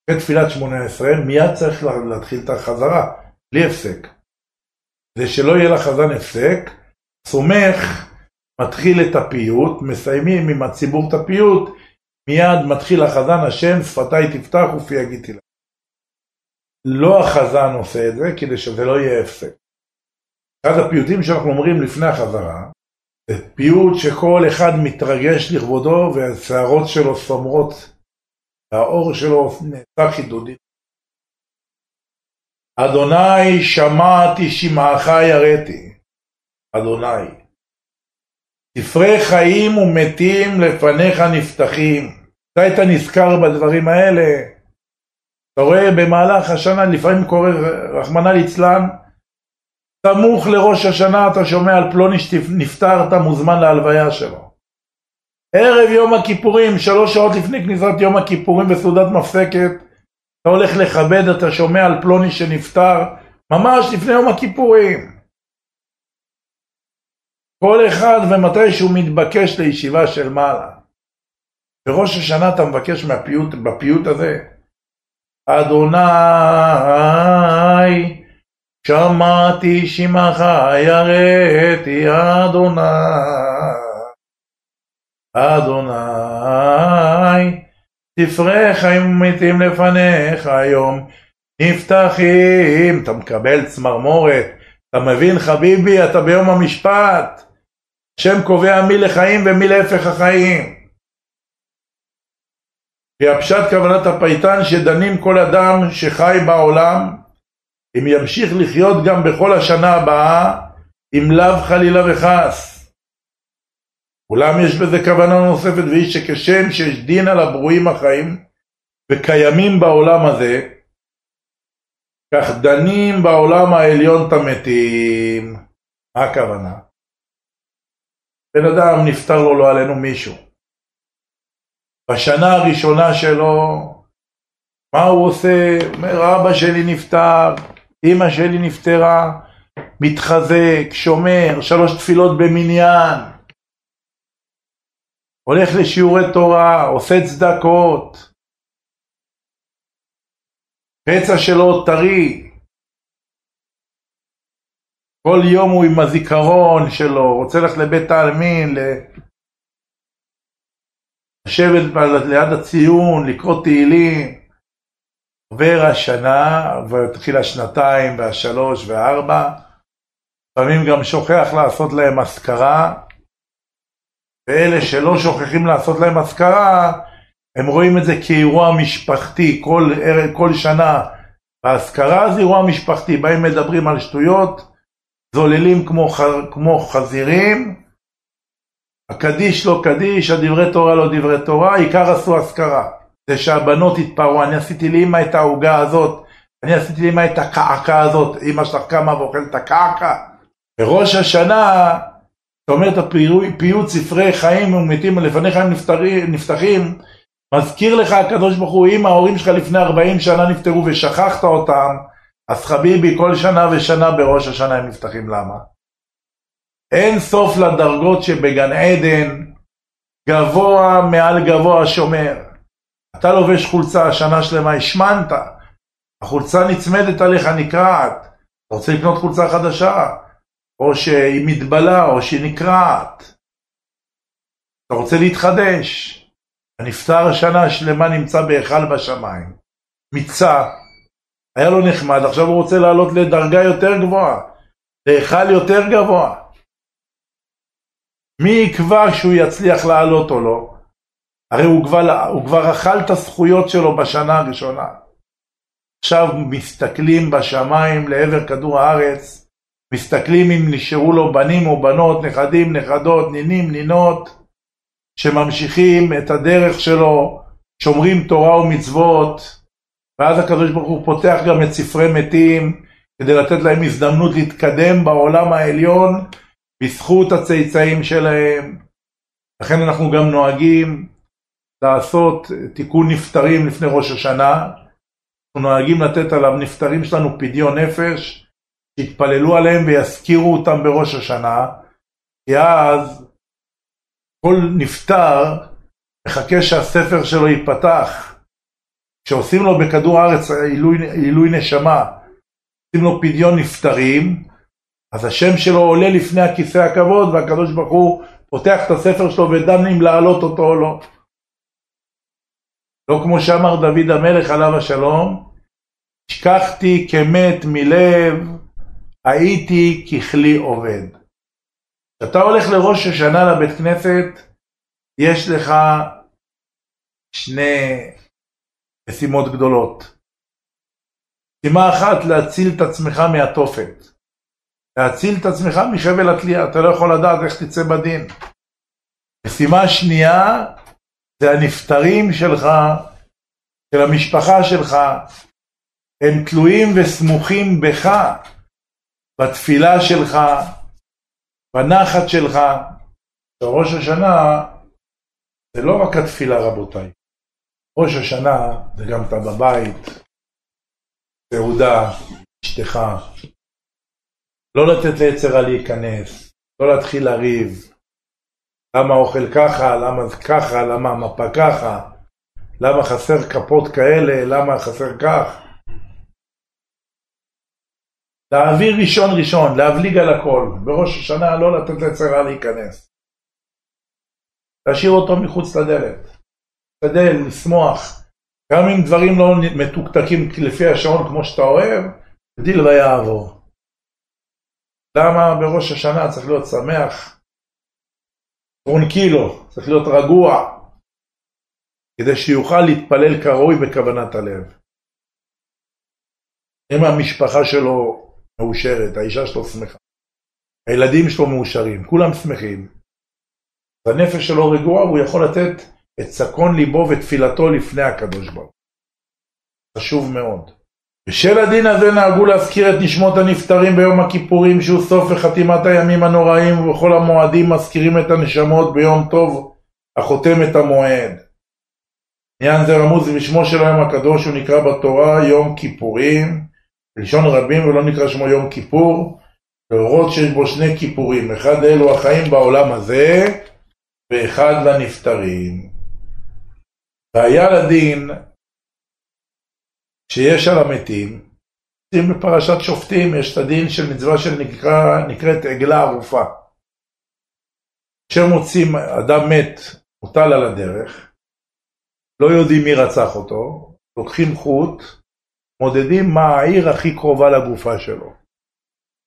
אחרי תפילת שמונה עשרה מיד צריך להתחיל את החזרה, בלי הפסק. כדי שלא יהיה לחזן הפסק, סומך מתחיל את הפיוט, מסיימים עם הציבור את הפיוט, מיד מתחיל החזן השם שפתיי תפתח ופי הגיתי לה. לא החזן עושה את זה כדי שזה לא יהיה הפסק. אחד הפיוטים שאנחנו אומרים לפני החזרה, זה פיוט שכל אחד מתרגש לכבודו והשערות שלו סומרות, והאור שלו נעשה חידודי. אדוני שמעתי שמעך יראתי, אדוני. ספרי חיים ומתים לפניך נפתחים. אתה היית נזכר בדברים האלה. אתה רואה במהלך השנה לפעמים קורה, רחמנא ליצלן, סמוך לראש השנה אתה שומע על פלוני שנפטר, אתה מוזמן להלוויה שלו. ערב יום הכיפורים, שלוש שעות לפני כניסת יום הכיפורים בסעודת מפסקת, אתה הולך לכבד, אתה שומע על פלוני שנפטר, ממש לפני יום הכיפורים. כל אחד ומתי שהוא מתבקש לישיבה של מעלה. בראש השנה אתה מבקש מהפיוט, בפיוט הזה, אדוני שמעתי שמך יראתי אדוני אדוני ספרי חיים ומתים לפניך היום נפתחים, אתה מקבל צמרמורת, אתה מבין חביבי, אתה ביום המשפט, השם קובע מי לחיים ומי להפך החיים. כי הפשט כוונת הפייטן שדנים כל אדם שחי בעולם, אם ימשיך לחיות גם בכל השנה הבאה, אם לאו חלילה וחס. אולם יש בזה כוונה נוספת, והיא שכשם שיש דין על הברואים החיים וקיימים בעולם הזה, כך דנים בעולם העליון את המתים. מה הכוונה? בן אדם נפטר לו לא עלינו מישהו. בשנה הראשונה שלו, מה הוא עושה? אומר, אבא שלי נפטר, אמא שלי נפטרה, מתחזק, שומר, שלוש תפילות במניין, הולך לשיעורי תורה, עושה צדקות, פצע שלו טרי, כל יום הוא עם הזיכרון שלו, רוצה ללכת לבית העלמין, לשבת ליד הציון, לקרוא תהילים. עובר השנה, ותתחיל השנתיים והשלוש והארבע, לפעמים גם שוכח לעשות להם אזכרה, ואלה שלא שוכחים לעשות להם אזכרה, הם רואים את זה כאירוע משפחתי, כל, כל שנה האזכרה זה אירוע משפחתי, באים מדברים על שטויות, זוללים כמו, כמו חזירים, הקדיש לא קדיש, הדברי תורה לא דברי תורה, העיקר עשו אזכרה. זה שהבנות התפרעו, אני עשיתי לאמא את העוגה הזאת, אני עשיתי לאמא את הקעקע הזאת, אמא שלך קמה ואוכלת את הקעקע. בראש השנה, אתה אומר את הפיוט ספרי חיים ומתים, לפניך הם נפתחים, מזכיר לך הקדוש ברוך הוא, אם ההורים שלך לפני 40 שנה נפטרו ושכחת אותם, אז חביבי, כל שנה ושנה בראש השנה הם נפתחים, למה? אין סוף לדרגות שבגן עדן, גבוה מעל גבוה שומר. אתה לובש חולצה שנה שלמה, השמנת, החולצה נצמדת עליך, נקרעת. אתה רוצה לקנות חולצה חדשה, או שהיא מתבלה, או שהיא נקרעת. אתה רוצה להתחדש. הנפטר שנה שלמה נמצא בהיכל בשמיים. מיצה, היה לו נחמד, עכשיו הוא רוצה לעלות לדרגה יותר גבוהה, להיכל יותר גבוה. מי יקבע שהוא יצליח לעלות או לא? הרי הוא כבר, הוא כבר אכל את הזכויות שלו בשנה הראשונה. עכשיו מסתכלים בשמיים לעבר כדור הארץ, מסתכלים אם נשארו לו בנים או בנות, נכדים, נכדות, נינים, נינות, שממשיכים את הדרך שלו, שומרים תורה ומצוות, ואז הקדוש ברוך הוא פותח גם את ספרי מתים, כדי לתת להם הזדמנות להתקדם בעולם העליון בזכות הצאצאים שלהם. לכן אנחנו גם נוהגים לעשות תיקון נפטרים לפני ראש השנה. אנחנו נוהגים לתת עליו נפטרים שלנו פדיון נפש, שיתפללו עליהם ויזכירו אותם בראש השנה, כי אז כל נפטר מחכה שהספר שלו ייפתח. כשעושים לו בכדור הארץ עילוי, עילוי נשמה, עושים לו פדיון נפטרים, אז השם שלו עולה לפני הכיסא הכבוד, והקדוש ברוך הוא פותח את הספר שלו ודן אם להעלות אותו או לא. לא כמו שאמר דוד המלך עליו השלום, השכחתי כמת מלב, הייתי ככלי עובד. כשאתה הולך לראש השנה לבית כנסת, יש לך שני משימות גדולות. משימה אחת, להציל את עצמך מהתופת. להציל את עצמך מחבל התלייה, אתה לא יכול לדעת איך תצא בדין. משימה שנייה, זה הנפטרים שלך, של המשפחה שלך, הם תלויים וסמוכים בך, בתפילה שלך, בנחת שלך, בראש השנה זה לא רק התפילה רבותיי, ראש השנה זה גם אתה בבית, סעודה, אשתך, לא לתת ליצרה להיכנס, לא להתחיל לריב, למה אוכל ככה, למה זה ככה, למה המפה ככה, למה חסר כפות כאלה, למה חסר כך. להעביר ראשון ראשון, להבליג על הכל, בראש השנה לא לתת לצרה להיכנס. להשאיר אותו מחוץ לדלת. להשתדל, לשמוח, גם אם דברים לא מתוקתקים לפי השעון כמו שאתה אוהב, דיל ויעבור. למה בראש השנה צריך להיות שמח? טרונקילו, צריך להיות רגוע, כדי שיוכל להתפלל כראוי בכוונת הלב. אם המשפחה שלו מאושרת, האישה שלו שמחה, הילדים שלו מאושרים, כולם שמחים, והנפש שלו רגועה, הוא יכול לתת את צקון ליבו ותפילתו לפני הקדוש ברוך חשוב מאוד. בשל הדין הזה נהגו להזכיר את נשמות הנפטרים ביום הכיפורים שהוא סוף וחתימת הימים הנוראים ובכל המועדים מזכירים את הנשמות ביום טוב החותם את המועד. עניין זה רמוז בשמו של היום הקדוש הוא נקרא בתורה יום כיפורים בלשון רבים ולא נקרא שמו יום כיפור להורות שיש בו שני כיפורים אחד אלו החיים בעולם הזה ואחד לנפטרים. והיה לדין שיש על המתים, אם בפרשת שופטים יש את הדין של מצווה שנקראת עגלה ערופה. כאשר מוצאים אדם מת, מוטל על הדרך, לא יודעים מי רצח אותו, לוקחים חוט, מודדים מה העיר הכי קרובה לגופה שלו.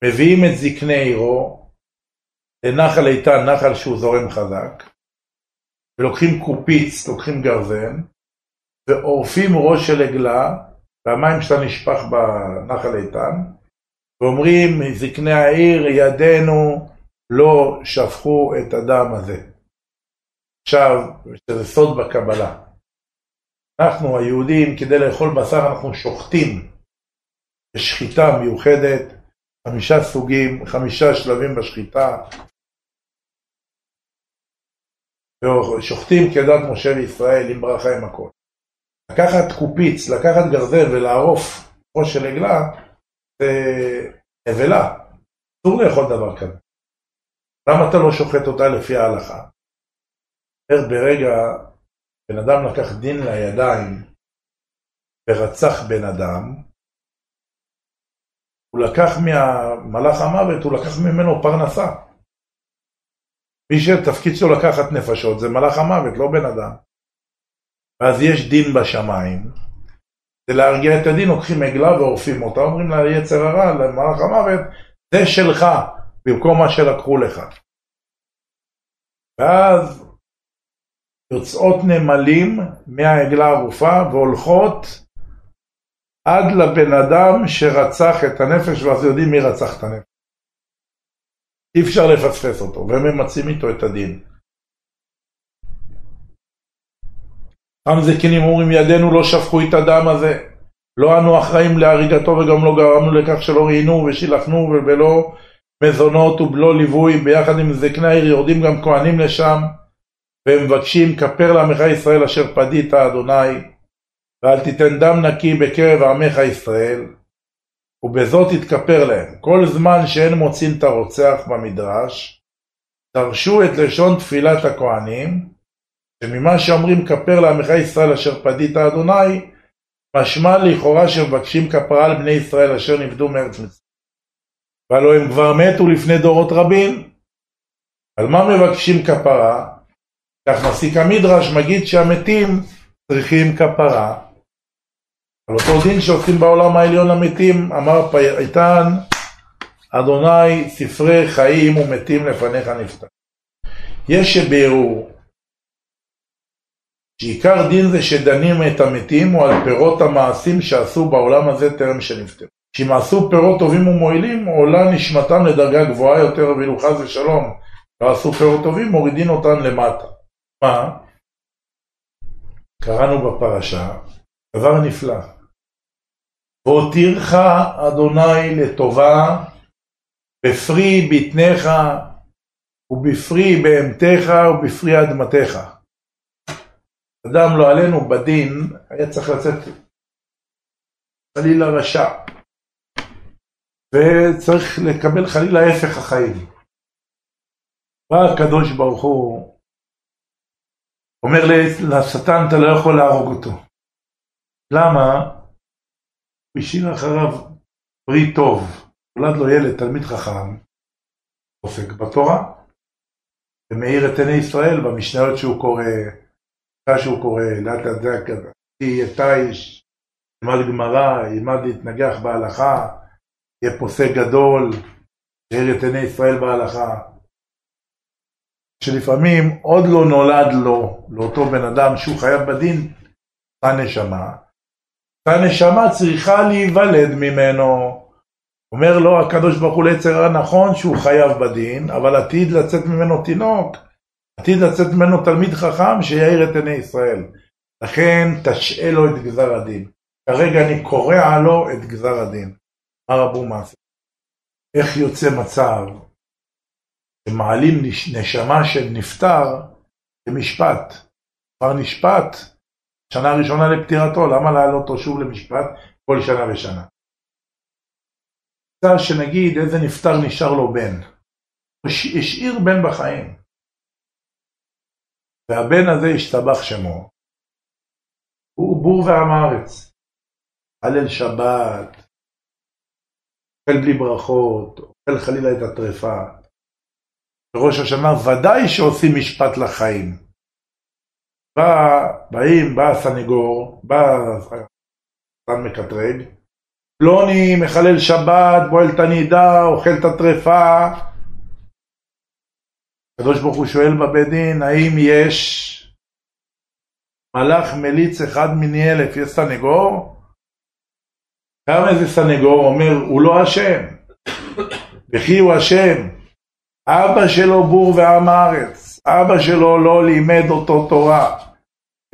מביאים את זקני עירו לנחל איתן, נחל שהוא זורם חזק, ולוקחים קופיץ, לוקחים גרזן, ועורפים ראש של עגלה והמים שלה נשפך בנחל איתן, ואומרים זקני העיר, ידינו לא שפכו את הדם הזה. עכשיו, זה סוד בקבלה. אנחנו היהודים, כדי לאכול בשר אנחנו שוחטים בשחיטה מיוחדת, חמישה סוגים, חמישה שלבים בשחיטה. ושוחטים כדת משה וישראל עם ברכה עם הכל. לקחת קופיץ, לקחת גרזן ולערוף ראש של עגלה, זה נבלה. אסור לאכול דבר כזה. למה אתה לא שוחט אותה לפי ההלכה? ברגע בן אדם לקח דין לידיים ורצח בן אדם, הוא לקח מהמלאך המוות, הוא לקח ממנו פרנסה. מי שתפקיד שלו לקחת נפשות זה מלאך המוות, לא בן אדם. ואז יש דין בשמיים. כדי להרגיע את הדין לוקחים עגלה ועורפים אותה, אומרים לה יצר הרע, למלאך המוות, זה שלך, במקום מה שלקחו לך. ואז יוצאות נמלים מהעגלה הערופה והולכות עד לבן אדם שרצח את הנפש, ואז יודעים מי רצח את הנפש. אי אפשר לפספס אותו, והם ממצים איתו את הדין. עם זקנים אומרים ידינו לא שפכו את הדם הזה, לא אנו אחראים להריגתו וגם לא גרמנו לכך שלא ראינו ושילחנו ובלא מזונות ובלא ליווי, ביחד עם זקני העיר יורדים גם כהנים לשם, והם מבקשים כפר לעמך ישראל אשר פדית אדוני, ואל תיתן דם נקי בקרב עמך ישראל, ובזאת תתכפר להם. כל זמן שאין מוצאים את הרוצח במדרש, דרשו את לשון תפילת הכהנים, שממה שאומרים כפר לעמך ישראל אשר פדית אדוני, משמע לכאורה שמבקשים כפרה על בני ישראל אשר נפדו מארץ מצרים. והלא הם כבר מתו לפני דורות רבים. על מה מבקשים כפרה? כך מסיק המדרש מגיד שהמתים צריכים כפרה. על אותו דין שעושים בעולם העליון למתים, אמר פייטן, אדוני ספרי חיים ומתים לפניך נפתח. יש שביארו שעיקר דין זה שדנים את המתים או על פירות המעשים שעשו בעולם הזה טרם שנפטרו. שאם עשו פירות טובים ומועילים, עולה נשמתם לדרגה גבוהה יותר, ואילו חס ושלום לא עשו פירות טובים, מורידין אותם למטה. מה? קראנו בפרשה דבר נפלא. והותירך אדוני לטובה בפרי בטניך ובפרי בהמתך ובפרי אדמתך. אדם לא עלינו בדין היה צריך לצאת חלילה רשע וצריך לקבל חלילה הפך החיים. בא הקדוש ברוך הוא אומר לשטן אתה לא יכול להרוג אותו. למה? הוא השאיר אחריו פרי טוב, נולד לו ילד תלמיד חכם, עוסק בתורה, ומאיר את עיני ישראל במשניות שהוא קורא שהוא קורא, לאט זה יהיה תיש, ילמד גמרא, ילמד להתנגח בהלכה, יהיה פוסק גדול, יאיר את עיני ישראל בהלכה. שלפעמים עוד לא נולד לו, לאותו בן אדם שהוא חייב בדין, אותה נשמה. אותה נשמה צריכה להיוולד ממנו. אומר לו הקדוש ברוך הוא ליצר הרע נכון שהוא חייב בדין, אבל עתיד לצאת ממנו תינוק, עתיד לצאת ממנו תלמיד חכם שיאיר את עיני ישראל. לכן תשעה לו את גזר הדין. כרגע אני קורע לו את גזר הדין. מה רבו מעשה? איך יוצא מצב שמעלים נשמה של נפטר למשפט? כבר נשפט, שנה ראשונה לפטירתו, למה להעלות אותו שוב למשפט כל שנה ושנה? מצב שנגיד איזה נפטר נשאר לו בן, השאיר בן בחיים, והבן הזה השתבח שמו, הוא בור ועם הארץ, הלל שבת, אוכל בלי ברכות, אוכל חלילה את הטרפה. בראש השנה ודאי שעושים משפט לחיים. בא, באים, בא הסנגור, בא הסן מקטרג, פלוני מחלל שבת, בועל את הנידה, אוכל את הטרפה. הקדוש ברוך הוא שואל בבית דין, האם יש מלאך מליץ אחד מני אלף, יש סנגור? גם איזה סנגור אומר, הוא לא אשם, וכי הוא אשם. אבא שלו בור ועם הארץ, אבא שלו לא לימד אותו תורה.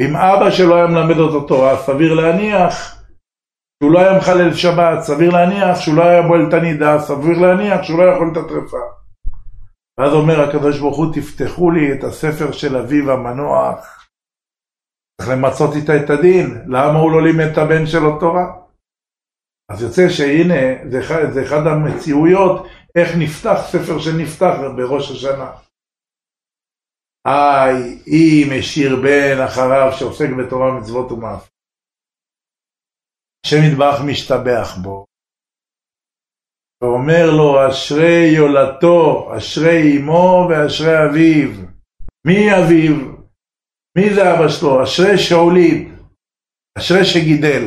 ואם אבא שלו היה מלמד אותו תורה, סביר להניח שהוא לא היה מחלל שבת, סביר להניח שהוא לא היה בועל את הנידה, סביר להניח שהוא לא יכול את הטרפה. ואז אומר הקדוש ברוך הוא, תפתחו לי את הספר של אביו המנוח. צריך למצות איתה את הדין, למה הוא לא לימד את הבן שלו תורה? אז יוצא שהנה, זה אחד, זה אחד המציאויות, איך נפתח ספר שנפתח בראש השנה. היי, אם השאיר בן אחריו שעוסק בתורה, מצוות ומאף. השם יתברך משתבח בו. ואומר לו, אשרי יולדתו, אשרי אמו ואשרי אביו. מי אביו? מי זה אבא שלו? אשרי שהוליד, אשרי שגידל.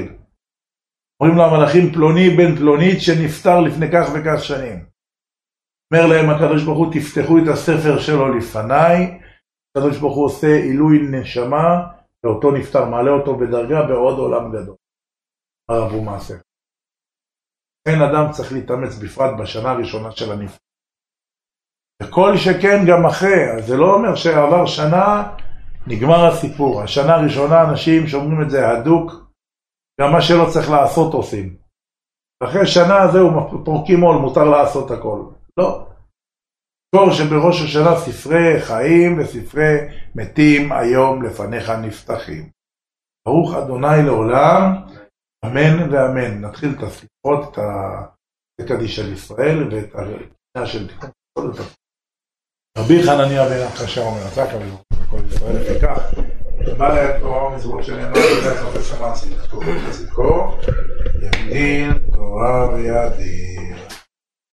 אומרים למלאכים פלוני בן פלונית שנפטר לפני כך וכך שנים. אומר להם הקדוש ברוך הוא תפתחו את הספר שלו לפניי, הקדוש ברוך הוא עושה עילוי נשמה לאותו נפטר, מעלה אותו בדרגה בעוד עולם גדול. הרב הוא מעשה. לכן אדם צריך להתאמץ בפרט בשנה הראשונה של הנפטר. וכל שכן גם אחרי, אז זה לא אומר שעבר שנה, נגמר הסיפור. השנה הראשונה אנשים שאומרים את זה הדוק, גם מה שלא צריך לעשות עושים. אחרי שנה זהו, פורקים עול, מותר לעשות הכל. לא. זכור שבראש השנה ספרי חיים וספרי מתים היום לפניך נפתחים. ברוך אדוני לעולם, אמן ואמן. נתחיל את הסליחות, את הקדיש של ישראל ואת הקדישה של תיקון. רבי חנניה בן הקשה אומר, אתה כמובן, כל ישראל לפיכך. בעל תורה ומצוות שנאמר בדרך כלל בשמע צדקו, ימדין תורה וידין.